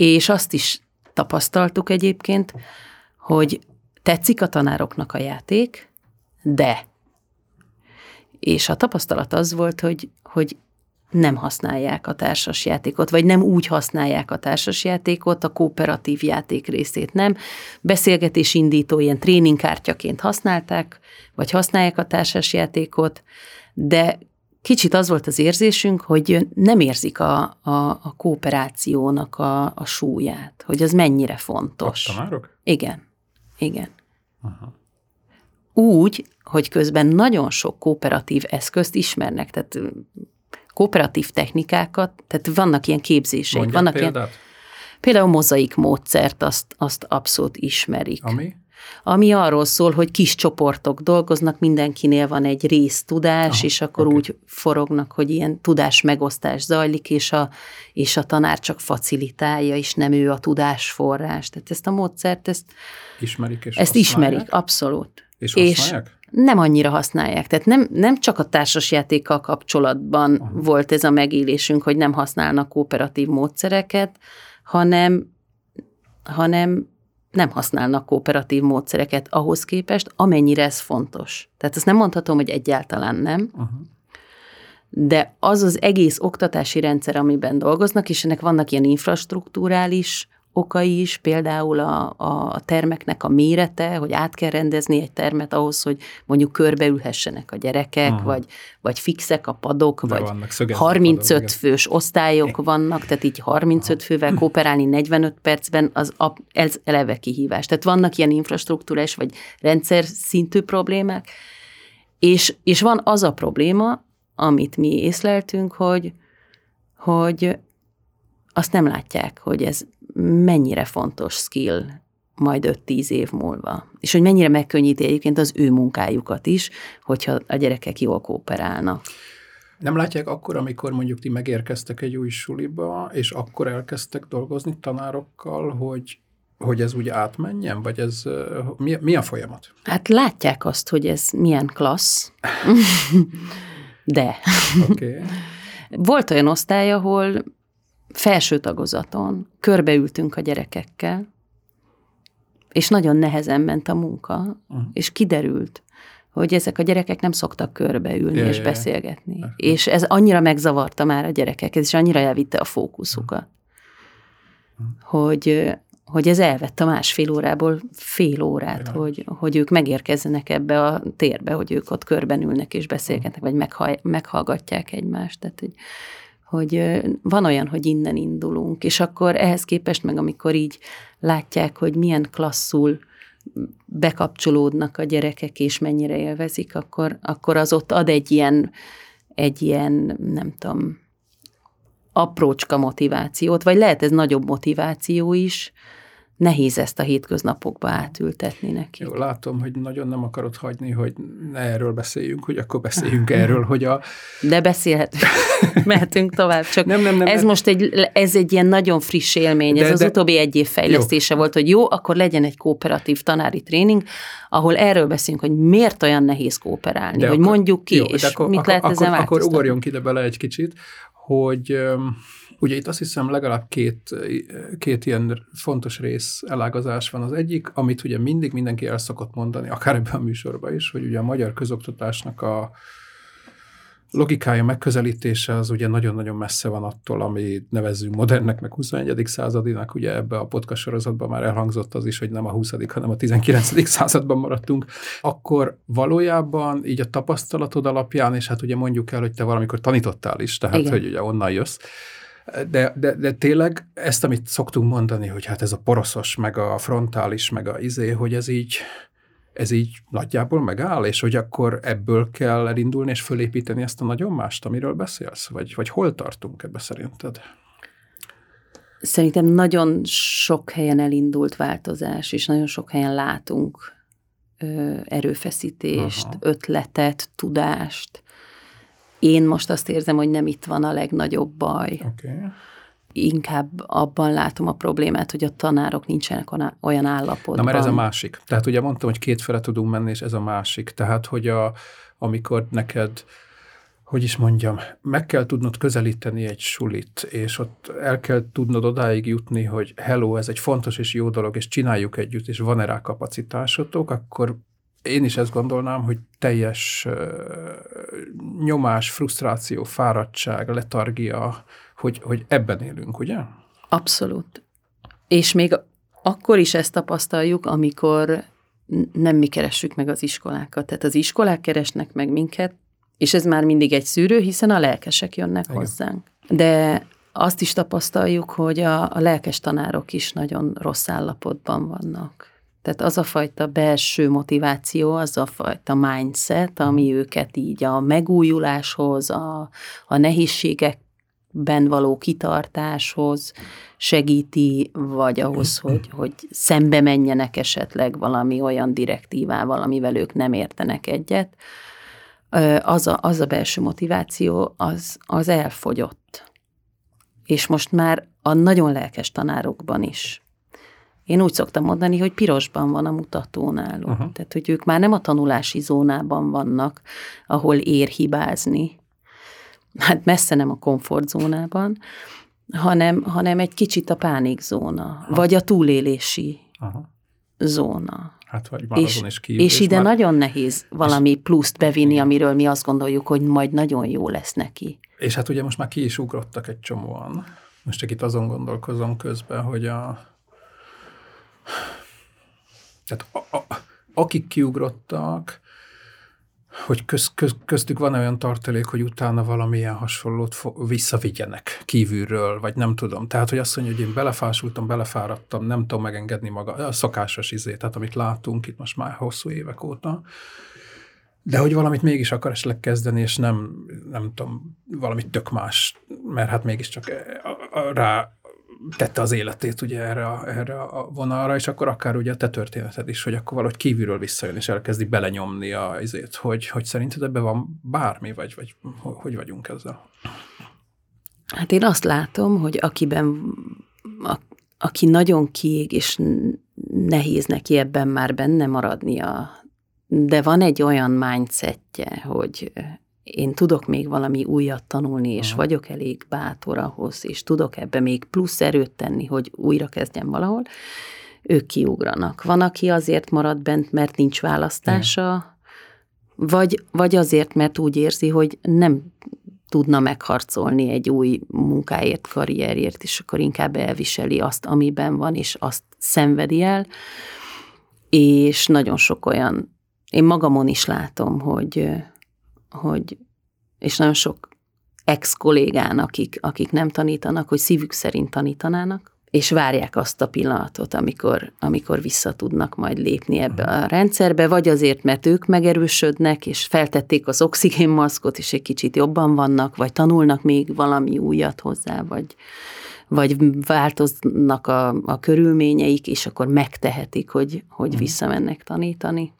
és azt is tapasztaltuk egyébként, hogy tetszik a tanároknak a játék, de. És a tapasztalat az volt, hogy, hogy nem használják a társasjátékot, vagy nem úgy használják a társasjátékot, a kooperatív játék részét nem. Beszélgetés indító ilyen tréningkártyaként használták, vagy használják a társasjátékot, de kicsit az volt az érzésünk, hogy nem érzik a, a, a kooperációnak a, a súlyát, hogy az mennyire fontos. A tanárok? Igen, igen. Aha. Úgy, hogy közben nagyon sok kooperatív eszközt ismernek, tehát kooperatív technikákat, tehát vannak ilyen képzéseik. Mondjak vannak példát? Ilyen, például mozaik módszert, azt, azt abszolút ismerik. Ami? ami arról szól, hogy kis csoportok dolgoznak, mindenkinél van egy rész tudás, Aha, és akkor okay. úgy forognak, hogy ilyen tudás megosztás zajlik, és a, és a tanár csak facilitálja, és nem ő a tudásforrás. Tehát ezt a módszert, ezt ismerik, és ezt használják? ismerik, abszolút. És használják? És nem annyira használják. Tehát nem, nem csak a társasjátékkal kapcsolatban Aha. volt ez a megélésünk, hogy nem használnak kooperatív módszereket, hanem, hanem nem használnak kooperatív módszereket ahhoz képest, amennyire ez fontos. Tehát ezt nem mondhatom, hogy egyáltalán nem, uh-huh. de az az egész oktatási rendszer, amiben dolgoznak, és ennek vannak ilyen infrastruktúrális okai is, például a, a termeknek a mérete, hogy át kell rendezni egy termet ahhoz, hogy mondjuk körbeülhessenek a gyerekek, Aha. vagy, vagy fixek a padok, De vagy 35 padok, fős osztályok vannak, tehát így 35 Aha. fővel kooperálni 45 percben, az ez eleve kihívás. Tehát vannak ilyen infrastruktúrás vagy rendszer szintű problémák, és, és van az a probléma, amit mi észleltünk, hogy, hogy azt nem látják, hogy ez mennyire fontos skill majd 5-10 év múlva. És hogy mennyire megkönnyíti egyébként az ő munkájukat is, hogyha a gyerekek jól kooperálnak. Nem látják akkor, amikor mondjuk ti megérkeztek egy új suliba, és akkor elkezdtek dolgozni tanárokkal, hogy hogy ez úgy átmenjen, vagy ez mi, mi a folyamat? Hát látják azt, hogy ez milyen klassz, de. Okay. Volt olyan osztály, ahol felső tagozaton körbeültünk a gyerekekkel, és nagyon nehezen ment a munka, uh-huh. és kiderült, hogy ezek a gyerekek nem szoktak körbeülni yeah, és yeah, beszélgetni. Yeah. És ez annyira megzavarta már a gyerekeket, és annyira elvitte a fókuszukat, uh-huh. hogy, hogy ez elvett a másfél órából fél órát, yeah. hogy, hogy ők megérkezzenek ebbe a térbe, hogy ők ott körben ülnek és beszélgetnek, vagy meghall, meghallgatják egymást. Tehát, hogy hogy van olyan, hogy innen indulunk, és akkor ehhez képest meg, amikor így látják, hogy milyen klasszul bekapcsolódnak a gyerekek, és mennyire élvezik, akkor, akkor az ott ad egy ilyen, egy ilyen, nem tudom, aprócska motivációt, vagy lehet ez nagyobb motiváció is, nehéz ezt a hétköznapokba átültetni neki. Jó, látom, hogy nagyon nem akarod hagyni, hogy ne erről beszéljünk, hogy akkor beszéljünk erről, hogy a... De beszélhetünk, mehetünk tovább, csak nem, nem, nem, ez nem. most egy, ez egy ilyen nagyon friss élmény, de, ez az de, utóbbi egy év fejlesztése jó. volt, hogy jó, akkor legyen egy kooperatív tanári tréning, ahol erről beszélünk, hogy miért olyan nehéz kooperálni, de hogy akkor, mondjuk ki, jó, és akkor, mit akkor, lehet ezzel akkor, akkor ugorjunk ide bele egy kicsit, hogy Ugye itt azt hiszem legalább két, két ilyen fontos rész elágazás van. Az egyik, amit ugye mindig mindenki el szokott mondani, akár ebben a műsorban is, hogy ugye a magyar közoktatásnak a logikája, megközelítése az ugye nagyon-nagyon messze van attól, ami nevezzünk modernnek, meg 21. századinak. Ugye ebbe a podcast sorozatban már elhangzott az is, hogy nem a 20., hanem a 19. században maradtunk. Akkor valójában így a tapasztalatod alapján, és hát ugye mondjuk el, hogy te valamikor tanítottál is, tehát Igen. hogy ugye onnan jössz, de, de, de tényleg ezt, amit szoktunk mondani, hogy hát ez a poroszos, meg a frontális, meg a izé, hogy ez így, ez így nagyjából megáll, és hogy akkor ebből kell elindulni és fölépíteni ezt a nagyon mást, amiről beszélsz? Vagy, vagy hol tartunk ebbe szerinted? Szerintem nagyon sok helyen elindult változás, és nagyon sok helyen látunk ö, erőfeszítést, Aha. ötletet, tudást. Én most azt érzem, hogy nem itt van a legnagyobb baj. Okay inkább abban látom a problémát, hogy a tanárok nincsenek olyan állapotban. Na, mert ez a másik. Tehát ugye mondtam, hogy két fele tudunk menni, és ez a másik. Tehát, hogy a, amikor neked hogy is mondjam, meg kell tudnod közelíteni egy sulit, és ott el kell tudnod odáig jutni, hogy hello, ez egy fontos és jó dolog, és csináljuk együtt, és van-e rá kapacitásotok, akkor én is ezt gondolnám, hogy teljes nyomás, frusztráció, fáradtság, letargia, hogy, hogy ebben élünk, ugye? Abszolút. És még akkor is ezt tapasztaljuk, amikor nem mi keressük meg az iskolákat. Tehát az iskolák keresnek meg minket, és ez már mindig egy szűrő, hiszen a lelkesek jönnek Igen. hozzánk. De azt is tapasztaljuk, hogy a, a lelkes tanárok is nagyon rossz állapotban vannak. Tehát az a fajta belső motiváció, az a fajta mindset, ami őket így a megújuláshoz, a, a nehézségek ben való kitartáshoz segíti, vagy ahhoz, hogy, hogy szembe menjenek esetleg valami olyan direktívával, amivel ők nem értenek egyet, az a, az a belső motiváció, az, az elfogyott. És most már a nagyon lelkes tanárokban is. Én úgy szoktam mondani, hogy pirosban van a mutató náluk. Uh-huh. Tehát, hogy ők már nem a tanulási zónában vannak, ahol ér hibázni, hát messze nem a komfortzónában, hanem, hanem egy kicsit a pánikzóna, Aha. vagy a túlélési Aha. zóna. Hát vagy van és, is kívül. És, és ide már... nagyon nehéz valami pluszt bevinni, amiről mi azt gondoljuk, hogy majd nagyon jó lesz neki. És hát ugye most már ki is ugrottak egy csomóan. Most csak itt azon gondolkozom közben, hogy a... Tehát a, a, akik kiugrottak, hogy köz, köz, köztük van olyan tartalék, hogy utána valamilyen hasonlót visszavigyenek kívülről, vagy nem tudom. Tehát, hogy azt mondja, hogy én belefásultam, belefáradtam, nem tudom megengedni maga, a szokásos izé, tehát amit látunk itt most már hosszú évek óta, de hogy valamit mégis akar esetleg kezdeni, és nem, nem tudom, valamit tök más, mert hát mégiscsak rá tette az életét ugye erre a, erre a vonalra, és akkor akár ugye a te történeted is, hogy akkor valahogy kívülről visszajön, és elkezdi belenyomni a izét, hogy, hogy szerinted ebben van bármi, vagy, vagy hogy vagyunk ezzel? Hát én azt látom, hogy akiben, a, aki nagyon kiég, és nehéz neki ebben már benne maradnia, de van egy olyan mindsetje, hogy én tudok még valami újat tanulni, és Aha. vagyok elég bátor ahhoz, és tudok ebbe még plusz erőt tenni, hogy újra kezdjem valahol, ők kiugranak. Van, aki azért marad bent, mert nincs választása, vagy, vagy azért, mert úgy érzi, hogy nem tudna megharcolni egy új munkáért, karrierért, és akkor inkább elviseli azt, amiben van, és azt szenvedi el. És nagyon sok olyan, én magamon is látom, hogy hogy, és nagyon sok ex-kollégán, akik, akik nem tanítanak, hogy szívük szerint tanítanának, és várják azt a pillanatot, amikor, amikor vissza tudnak majd lépni ebbe a rendszerbe, vagy azért, mert ők megerősödnek, és feltették az oxigénmaszkot, és egy kicsit jobban vannak, vagy tanulnak még valami újat hozzá, vagy, vagy változnak a, a körülményeik, és akkor megtehetik, hogy, hogy mhm. visszamennek tanítani.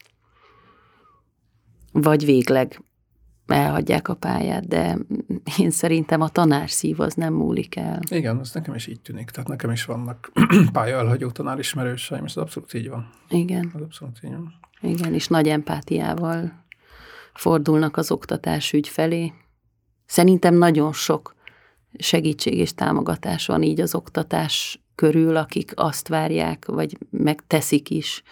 Vagy végleg elhagyják a pályát, de én szerintem a tanárszív az nem múlik el. Igen, az nekem is így tűnik. Tehát nekem is vannak pálya elhagyó tanárismerőseim, és ez abszolút így van. Igen. Ez abszolút így van. Igen, és nagy empátiával fordulnak az oktatás ügy felé. Szerintem nagyon sok segítség és támogatás van így az oktatás körül, akik azt várják, vagy megteszik is,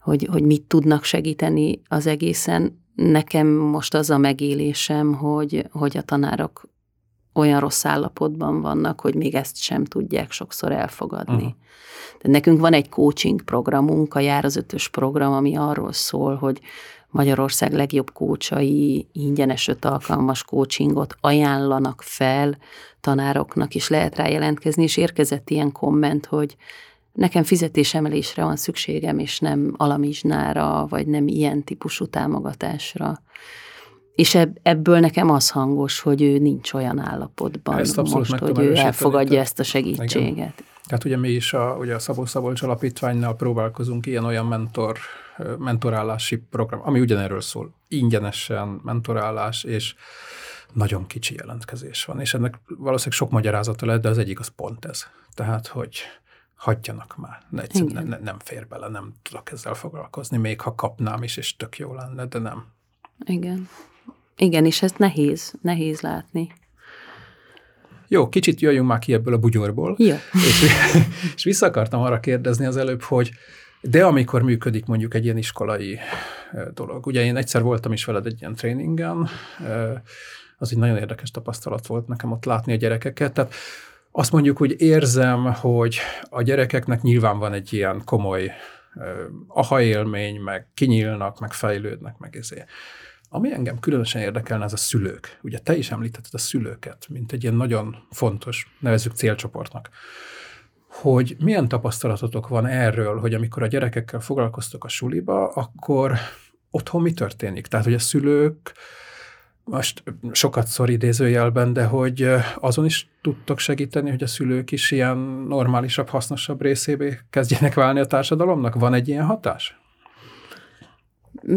hogy, hogy mit tudnak segíteni az egészen. Nekem most az a megélésem, hogy, hogy a tanárok olyan rossz állapotban vannak, hogy még ezt sem tudják sokszor elfogadni. Uh-huh. De nekünk van egy coaching programunk, a Jár az ötös program, ami arról szól, hogy Magyarország legjobb kócsai ingyenes öt alkalmas coachingot ajánlanak fel tanároknak, is lehet rá jelentkezni, és érkezett ilyen komment, hogy nekem fizetésemelésre van szükségem, és nem alamizsnára, vagy nem ilyen típusú támogatásra. És ebből nekem az hangos, hogy ő nincs olyan állapotban ezt most, hogy ő elfogadja ezt a segítséget. Igen. Tehát ugye mi is a, ugye a Szabó Szabolcs Alapítványnál próbálkozunk ilyen-olyan mentor, mentorálási program, ami ugyanerről szól. Ingyenesen mentorálás, és nagyon kicsi jelentkezés van, és ennek valószínűleg sok magyarázata lehet, de az egyik az pont ez. Tehát, hogy hagyjanak már, ne, ne, ne, nem fér bele, nem tudok ezzel foglalkozni, még ha kapnám is, és tök jó lenne, de nem. Igen. Igen, és ez nehéz, nehéz látni. Jó, kicsit jöjjünk már ki ebből a bugyorból. Jó. És, és vissza akartam arra kérdezni az előbb, hogy de amikor működik mondjuk egy ilyen iskolai dolog. Ugye én egyszer voltam is veled egy ilyen tréningen, az egy nagyon érdekes tapasztalat volt nekem ott látni a gyerekeket. Tehát azt mondjuk, hogy érzem, hogy a gyerekeknek nyilván van egy ilyen komoly aha élmény, meg kinyílnak, meg fejlődnek, meg ezért. Ami engem különösen érdekelne, az a szülők. Ugye te is említetted a szülőket, mint egy ilyen nagyon fontos, nevezzük célcsoportnak. Hogy milyen tapasztalatotok van erről, hogy amikor a gyerekekkel foglalkoztok a suliba, akkor otthon mi történik? Tehát, hogy a szülők most sokat szor idézőjelben, de hogy azon is tudtok segíteni, hogy a szülők is ilyen normálisabb, hasznosabb részébe kezdjenek válni a társadalomnak? Van egy ilyen hatás?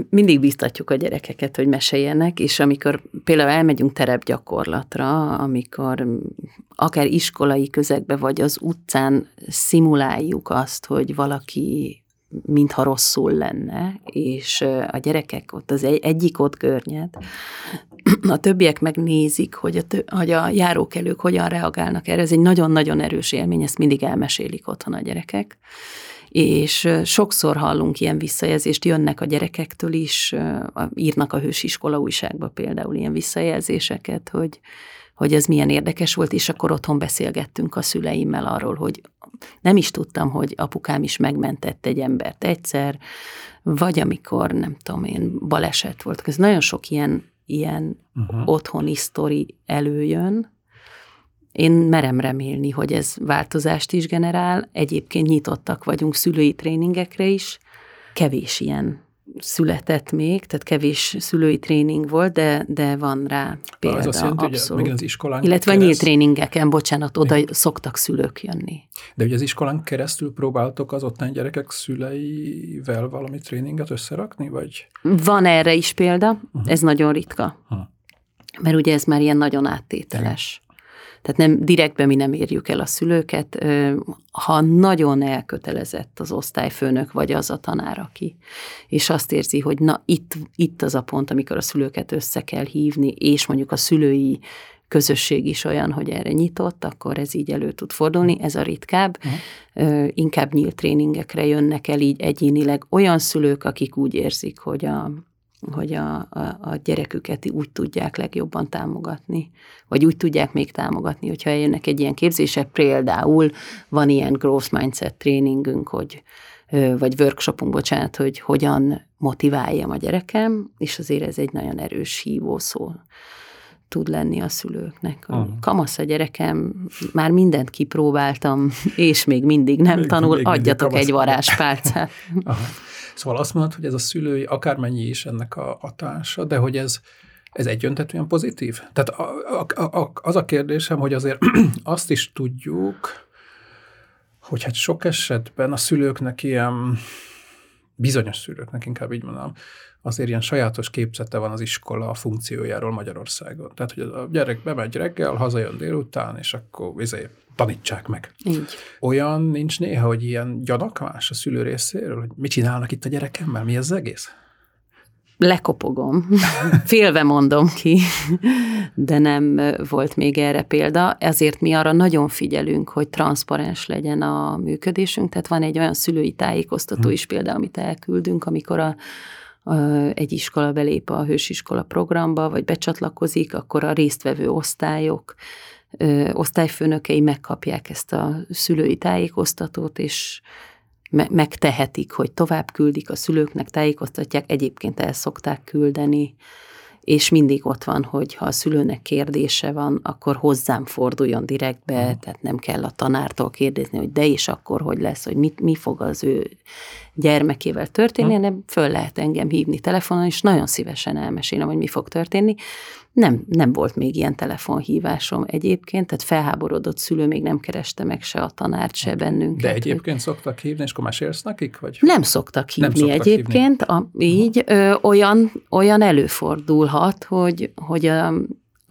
mindig biztatjuk a gyerekeket, hogy meséljenek, és amikor például elmegyünk terepgyakorlatra, amikor akár iskolai közegbe vagy az utcán szimuláljuk azt, hogy valaki mintha rosszul lenne, és a gyerekek ott az egy, egyik ott görnyed, a többiek megnézik, hogy a, tö, hogy a járókelők hogyan reagálnak erre. Ez egy nagyon-nagyon erős élmény, ezt mindig elmesélik otthon a gyerekek és sokszor hallunk ilyen visszajelzést, jönnek a gyerekektől is, írnak a hősiskola újságba például ilyen visszajelzéseket, hogy, hogy ez milyen érdekes volt, és akkor otthon beszélgettünk a szüleimmel arról, hogy nem is tudtam, hogy apukám is megmentett egy embert egyszer, vagy amikor, nem tudom én, baleset volt. Ez nagyon sok ilyen, ilyen uh-huh. otthoni sztori előjön, én merem remélni, hogy ez változást is generál. Egyébként nyitottak vagyunk szülői tréningekre is. Kevés ilyen született még, tehát kevés szülői tréning volt, de, de van rá példa. Az azt jelenti, abszolút. hogy az iskolán Illetve kereszt... nyílt tréningeken, bocsánat, oda Mi? szoktak szülők jönni. De ugye az iskolán keresztül próbáltok az ottani gyerekek szüleivel valami tréninget összerakni, vagy? Van erre is példa, uh-huh. ez nagyon ritka. Uh-huh. Mert ugye ez már ilyen nagyon áttételes. Tehát nem direktben mi nem érjük el a szülőket, ha nagyon elkötelezett az osztályfőnök, vagy az a tanár, aki, és azt érzi, hogy na itt, itt az a pont, amikor a szülőket össze kell hívni, és mondjuk a szülői közösség is olyan, hogy erre nyitott, akkor ez így elő tud fordulni, ez a ritkább. Uh-huh. Inkább nyílt tréningekre jönnek el így egyénileg olyan szülők, akik úgy érzik, hogy a, hogy a, a, a gyereküket úgy tudják legjobban támogatni, vagy úgy tudják még támogatni, hogyha eljönnek egy ilyen képzése, például van ilyen growth mindset tréningünk, hogy vagy workshopunk, bocsánat, hogy hogyan motiváljam a gyerekem, és azért ez egy nagyon erős hívó szó tud lenni a szülőknek. Uh-huh. Kamasz a gyerekem, már mindent kipróbáltam, és még mindig nem még, tanul, még adjatok egy varázspálcát. Szóval azt mondod, hogy ez a szülői, akármennyi is ennek a hatása, de hogy ez, ez egyöntetően pozitív? Tehát a, a, a, az a kérdésem, hogy azért azt is tudjuk, hogy hát sok esetben a szülőknek ilyen, bizonyos szülőknek inkább így mondom, azért ilyen sajátos képzete van az iskola a funkciójáról Magyarországon. Tehát, hogy a gyerek bemegy reggel, hazajön délután, és akkor izé, tanítsák meg. Így. Olyan nincs néha, hogy ilyen gyanakvás a szülő részéről, hogy mit csinálnak itt a gyerekemmel, mi ez az egész? lekopogom, félve mondom ki, de nem volt még erre példa. Ezért mi arra nagyon figyelünk, hogy transzparens legyen a működésünk. Tehát van egy olyan szülői tájékoztató is például, amit elküldünk, amikor a, a, egy iskola belép a hősiskola programba, vagy becsatlakozik, akkor a résztvevő osztályok, ö, osztályfőnökei megkapják ezt a szülői tájékoztatót, és megtehetik, hogy tovább küldik a szülőknek, tájékoztatják, egyébként el szokták küldeni, és mindig ott van, hogy ha a szülőnek kérdése van, akkor hozzám forduljon direktbe, tehát nem kell a tanártól kérdezni, hogy de is akkor hogy lesz, hogy mit, mi fog az ő gyermekével történni, uh-huh. hanem föl lehet engem hívni telefonon, és nagyon szívesen elmesélem, hogy mi fog történni. Nem, nem volt még ilyen telefonhívásom egyébként, tehát felháborodott szülő még nem kereste meg se a tanárt, se bennünket. De egyébként szoktak hívni, és akkor mesélsz nekik? Vagy? Nem szoktak hívni nem szoktak egyébként. Hívni. A, így ö, olyan, olyan előfordulhat, hogy, hogy a,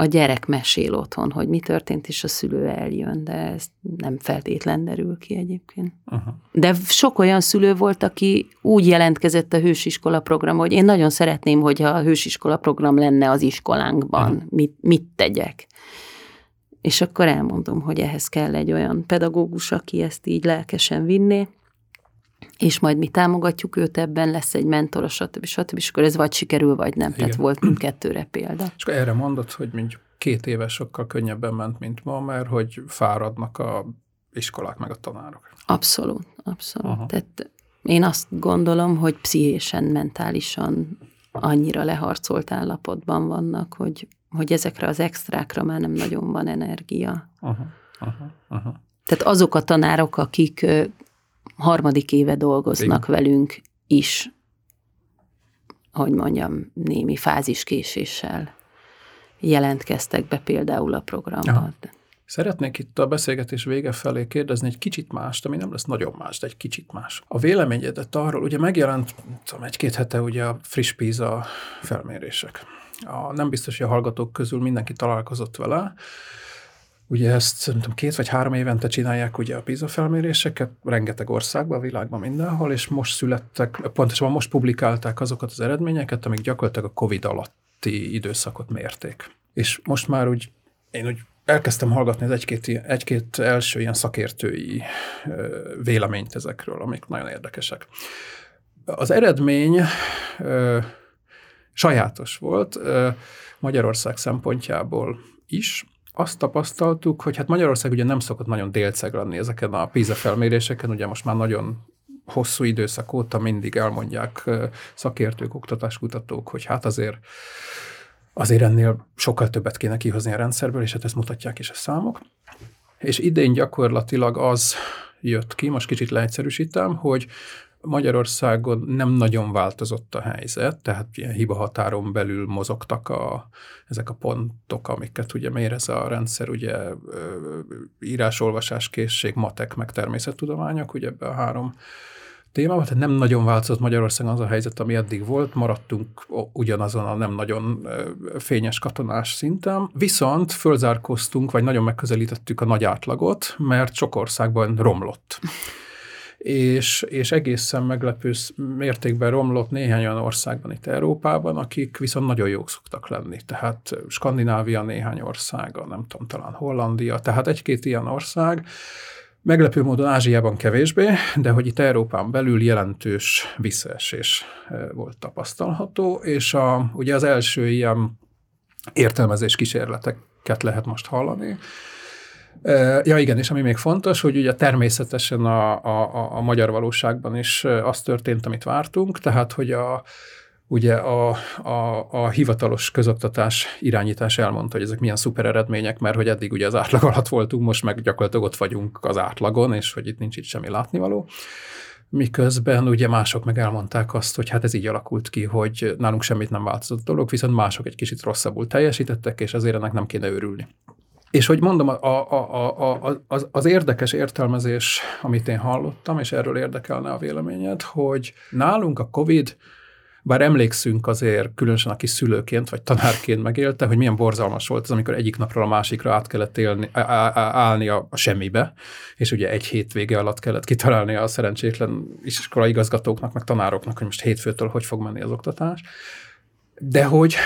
a gyerek mesél otthon, hogy mi történt, és a szülő eljön, de ez nem feltétlen derül ki egyébként. Uh-huh. De sok olyan szülő volt, aki úgy jelentkezett a hősiskola program, hogy én nagyon szeretném, hogyha a hősiskola program lenne az iskolánkban, mit, mit tegyek. És akkor elmondom, hogy ehhez kell egy olyan pedagógus, aki ezt így lelkesen vinné, és majd mi támogatjuk őt ebben, lesz egy mentor, stb. stb. És akkor ez vagy sikerül, vagy nem. Igen. Tehát volt mindkettőre példa. És akkor erre mondod, hogy mondjuk két éves sokkal könnyebben ment, mint ma, mert hogy fáradnak a iskolák meg a tanárok. Abszolút, abszolút. Aha. Tehát én azt gondolom, hogy pszichésen, mentálisan annyira leharcolt állapotban vannak, hogy, hogy ezekre az extrákra már nem nagyon van energia. Aha, aha, aha. Tehát azok a tanárok, akik harmadik éve dolgoznak Igen. velünk is, hogy mondjam, némi fáziskéséssel jelentkeztek be például a programba. Szeretnék itt a beszélgetés vége felé kérdezni egy kicsit mást, ami nem lesz nagyon más, de egy kicsit más. A véleményedet arról, ugye megjelent tudom, egy-két hete ugye a friss PISA felmérések. A, nem biztos, hogy a hallgatók közül mindenki találkozott vele, Ugye ezt nem két vagy három évente csinálják ugye a PISA felméréseket, rengeteg országban, a világban mindenhol, és most születtek, pontosabban most publikálták azokat az eredményeket, amik gyakorlatilag a COVID alatti időszakot mérték. És most már úgy, én úgy elkezdtem hallgatni az egy-két, egy-két első ilyen szakértői véleményt ezekről, amik nagyon érdekesek. Az eredmény ö, sajátos volt ö, Magyarország szempontjából is, azt tapasztaltuk, hogy hát Magyarország ugye nem szokott nagyon délceg lenni ezeken a PISA felméréseken, ugye most már nagyon hosszú időszak óta mindig elmondják szakértők, oktatáskutatók, hogy hát azért azért ennél sokkal többet kéne kihozni a rendszerből, és hát ezt mutatják is a számok. És idén gyakorlatilag az jött ki, most kicsit leegyszerűsítem, hogy Magyarországon nem nagyon változott a helyzet, tehát ilyen hiba határon belül mozogtak a, ezek a pontok, amiket ugye mér ez a rendszer, ugye írás-olvasás készség, matek, meg természettudományok, ugye ebbe a három témában, tehát nem nagyon változott Magyarországon az a helyzet, ami eddig volt, maradtunk ugyanazon a nem nagyon fényes katonás szinten, viszont fölzárkoztunk, vagy nagyon megközelítettük a nagy átlagot, mert sok országban romlott és, és egészen meglepő mértékben romlott néhány olyan országban itt Európában, akik viszont nagyon jók szoktak lenni. Tehát Skandinávia néhány országa, nem tudom, talán Hollandia, tehát egy-két ilyen ország, Meglepő módon Ázsiában kevésbé, de hogy itt Európán belül jelentős visszaesés e, volt tapasztalható, és a, ugye az első ilyen értelmezés kísérleteket lehet most hallani, Ja igen, és ami még fontos, hogy ugye természetesen a, a, a magyar valóságban is az történt, amit vártunk, tehát hogy a, ugye a, a, a hivatalos közoktatás irányítás elmondta, hogy ezek milyen szuper eredmények, mert hogy eddig ugye az átlag alatt voltunk, most meg gyakorlatilag ott vagyunk az átlagon, és hogy itt nincs itt semmi látnivaló. Miközben ugye mások meg elmondták azt, hogy hát ez így alakult ki, hogy nálunk semmit nem változott a dolog, viszont mások egy kicsit rosszabbul teljesítettek, és ezért ennek nem kéne örülni. És hogy mondom, a, a, a, a, az, az érdekes értelmezés, amit én hallottam, és erről érdekelne a véleményed, hogy nálunk a COVID, bár emlékszünk azért, különösen aki szülőként vagy tanárként megélte, hogy milyen borzalmas volt az, amikor egyik napról a másikra át kellett élni, á, á, állni a, a semmibe, és ugye egy hétvége alatt kellett kitalálni a szerencsétlen iskola igazgatóknak, meg tanároknak, hogy most hétfőtől hogy fog menni az oktatás. De hogy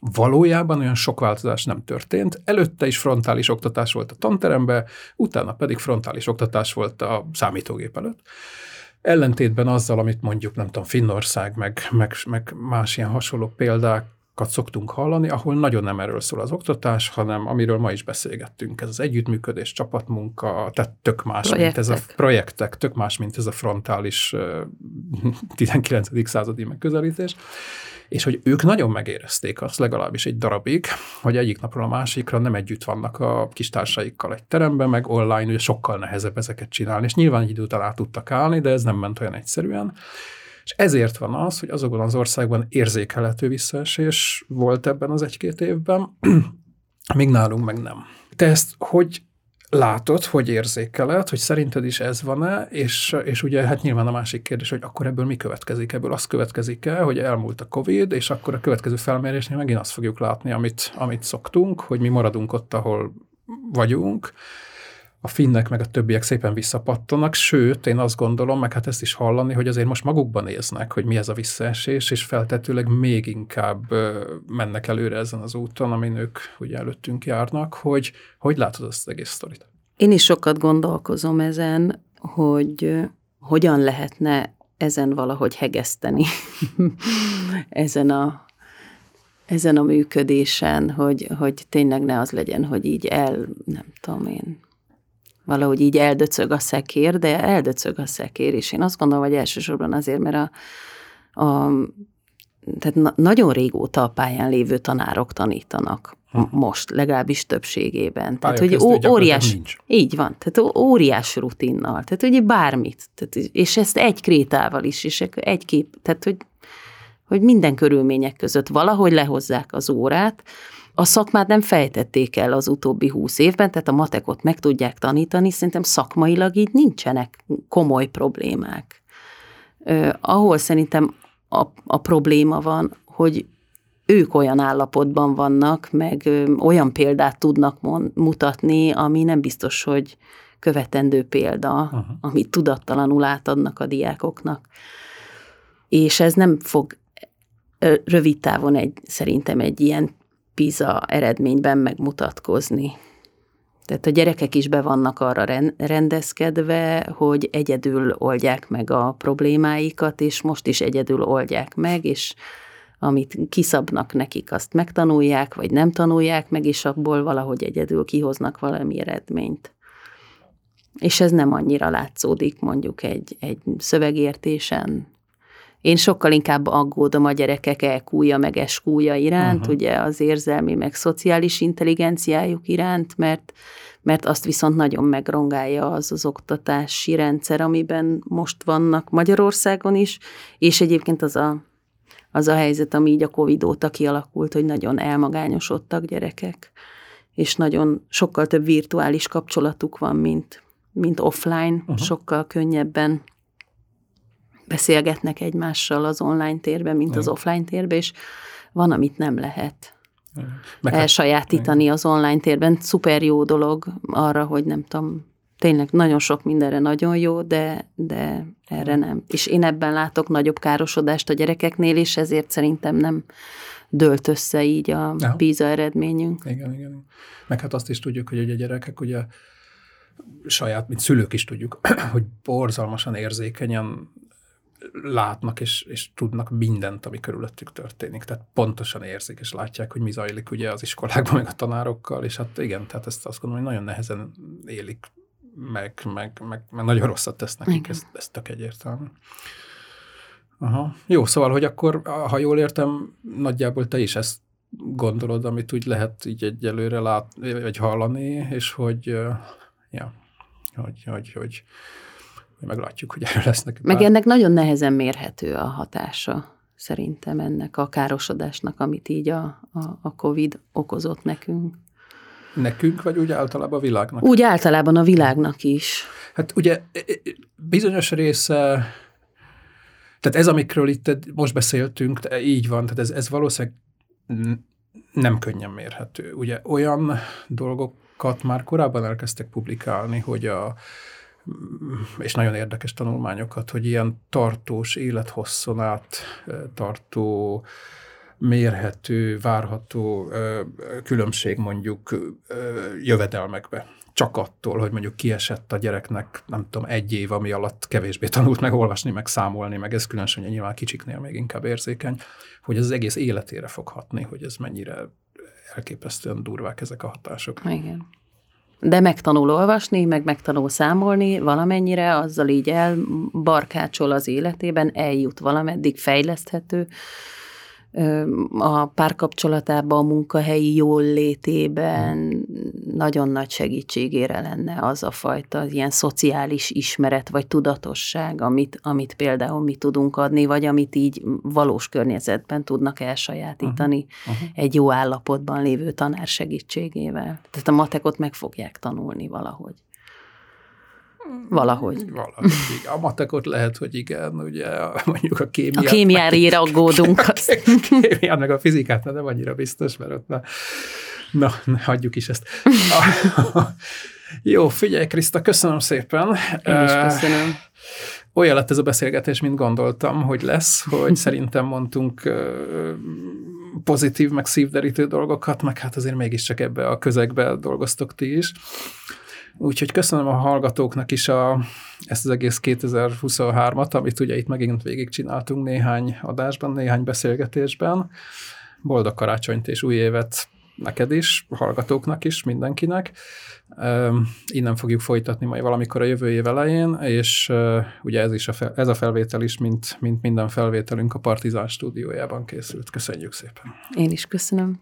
valójában olyan sok változás nem történt. Előtte is frontális oktatás volt a tanteremben, utána pedig frontális oktatás volt a számítógép előtt. Ellentétben azzal, amit mondjuk, nem tudom, Finnország, meg, meg, meg más ilyen hasonló példák szoktunk hallani, ahol nagyon nem erről szól az oktatás, hanem amiről ma is beszélgettünk, ez az együttműködés, csapatmunka, tehát tök más, projektek. mint ez a projektek, tök más, mint ez a frontális 19. századi megközelítés és hogy ők nagyon megérezték azt, legalábbis egy darabig, hogy egyik napról a másikra nem együtt vannak a kis társaikkal egy teremben, meg online, ugye sokkal nehezebb ezeket csinálni, és nyilván egy idő után át tudtak állni, de ez nem ment olyan egyszerűen. És ezért van az, hogy azokban az országban érzékelhető visszaesés volt ebben az egy-két évben, míg nálunk meg nem. Te ezt hogy látod, hogy érzékeled, hogy szerinted is ez van-e, és, és ugye hát nyilván a másik kérdés, hogy akkor ebből mi következik? Ebből az következik-e, hogy elmúlt a Covid, és akkor a következő felmérésnél megint azt fogjuk látni, amit, amit szoktunk, hogy mi maradunk ott, ahol vagyunk, a finnek meg a többiek szépen visszapattanak, sőt, én azt gondolom, meg hát ezt is hallani, hogy azért most magukban néznek, hogy mi ez a visszaesés, és feltetőleg még inkább mennek előre ezen az úton, amin ők ugye előttünk járnak, hogy hogy látod ezt az egész sztorit? Én is sokat gondolkozom ezen, hogy hogyan lehetne ezen valahogy hegeszteni, ezen a ezen a működésen, hogy, hogy tényleg ne az legyen, hogy így el, nem tudom én, valahogy így eldöcög a szekér, de eldöcög a szekér, és én azt gondolom, hogy elsősorban azért, mert a, a tehát na, nagyon régóta a pályán lévő tanárok tanítanak hm. most, legalábbis többségében. Tehát, hogy ó, óriás, nincs. így van, tehát óriás rutinnal, tehát ugye bármit, tehát, és ezt egy krétával is, és egy kép, tehát hogy, hogy minden körülmények között valahogy lehozzák az órát, a szakmát nem fejtették el az utóbbi húsz évben, tehát a matekot meg tudják tanítani, szerintem szakmailag így nincsenek komoly problémák. Uh, ahol szerintem a, a probléma van, hogy ők olyan állapotban vannak, meg ö, olyan példát tudnak mon, mutatni, ami nem biztos, hogy követendő példa, uh-huh. amit tudattalanul átadnak a diákoknak. És ez nem fog rövid távon egy, szerintem egy ilyen PISA eredményben megmutatkozni. Tehát a gyerekek is be vannak arra rendezkedve, hogy egyedül oldják meg a problémáikat, és most is egyedül oldják meg, és amit kiszabnak nekik, azt megtanulják, vagy nem tanulják meg, és abból valahogy egyedül kihoznak valami eredményt. És ez nem annyira látszódik mondjuk egy, egy szövegértésen, én sokkal inkább aggódom a gyerekek elkúja meg eskúja iránt, uh-huh. ugye az érzelmi meg szociális intelligenciájuk iránt, mert mert azt viszont nagyon megrongálja az az oktatási rendszer, amiben most vannak Magyarországon is, és egyébként az a, az a helyzet, ami így a Covid óta kialakult, hogy nagyon elmagányosodtak gyerekek, és nagyon sokkal több virtuális kapcsolatuk van, mint, mint offline, uh-huh. sokkal könnyebben beszélgetnek egymással az online térben, mint Igen. az offline térben, és van, amit nem lehet meg hát- elsajátítani Igen. az online térben. Szuper jó dolog arra, hogy nem tudom, tényleg nagyon sok mindenre nagyon jó, de, de erre nem. És én ebben látok nagyobb károsodást a gyerekeknél, és ezért szerintem nem dölt össze így a ja. PISA eredményünk. Igen, igen. Meg hát azt is tudjuk, hogy a gyerekek ugye saját, mint szülők is tudjuk, hogy borzalmasan érzékenyen látnak és, és tudnak mindent, ami körülöttük történik. Tehát pontosan érzik és látják, hogy mi zajlik ugye az iskolákban, meg a tanárokkal, és hát igen, tehát ezt azt gondolom, hogy nagyon nehezen élik meg, meg, meg, meg nagyon rosszat tesz nekik, ez, ez tök egyértelmű. Aha. Jó, szóval, hogy akkor, ha jól értem, nagyjából te is ezt gondolod, amit úgy lehet így egyelőre lát, vagy hallani, és hogy, ja, hogy, hogy, hogy meglátjuk, hogy erről lesznek. Meg ennek nagyon nehezen mérhető a hatása szerintem ennek a károsodásnak, amit így a, a, a COVID okozott nekünk. Nekünk, vagy úgy általában a világnak? Úgy általában a világnak is. Hát ugye e, e, bizonyos része, tehát ez, amikről itt most beszéltünk, így van, tehát ez, ez valószínűleg nem könnyen mérhető. Ugye olyan dolgokat már korábban elkezdtek publikálni, hogy a, és nagyon érdekes tanulmányokat, hogy ilyen tartós, élethosszon át tartó mérhető, várható különbség mondjuk jövedelmekbe csak attól, hogy mondjuk kiesett a gyereknek, nem tudom, egy év, ami alatt kevésbé tanult meg olvasni, meg számolni, meg ez különösen nyilván kicsiknél még inkább érzékeny, hogy ez az egész életére fog hatni, hogy ez mennyire elképesztően durvák ezek a hatások. Igen. De megtanul olvasni, meg megtanul számolni valamennyire, azzal így elbarkácsol az életében, eljut valameddig fejleszthető, a párkapcsolatában, a munkahelyi jól létében nagyon nagy segítségére lenne az a fajta ilyen szociális ismeret vagy tudatosság, amit, amit például mi tudunk adni, vagy amit így valós környezetben tudnak elsajátítani uh-huh. Uh-huh. egy jó állapotban lévő tanár segítségével. Tehát a matekot meg fogják tanulni valahogy. Valahogy. Valahogy. A matekot lehet, hogy igen, ugye mondjuk a kémiát. A kémiára ír aggódunk. A kémiát, meg a fizikát, de nem annyira biztos, mert ott na, na, hagyjuk is ezt. Jó, figyelj, Kriszta, köszönöm szépen. Én is köszönöm. Olyan lett ez a beszélgetés, mint gondoltam, hogy lesz, hogy szerintem mondtunk pozitív, meg szívderítő dolgokat, meg hát azért mégiscsak ebbe a közegbe dolgoztok ti is. Úgyhogy köszönöm a hallgatóknak is a, ezt az egész 2023-at, amit ugye itt megint végigcsináltunk néhány adásban, néhány beszélgetésben. Boldog karácsonyt és új évet neked is, hallgatóknak is, mindenkinek. Innen fogjuk folytatni majd valamikor a jövő év elején, és ugye ez, is a fel, ez a felvétel is, mint, mint minden felvételünk a Partizán stúdiójában készült. Köszönjük szépen. Én is köszönöm.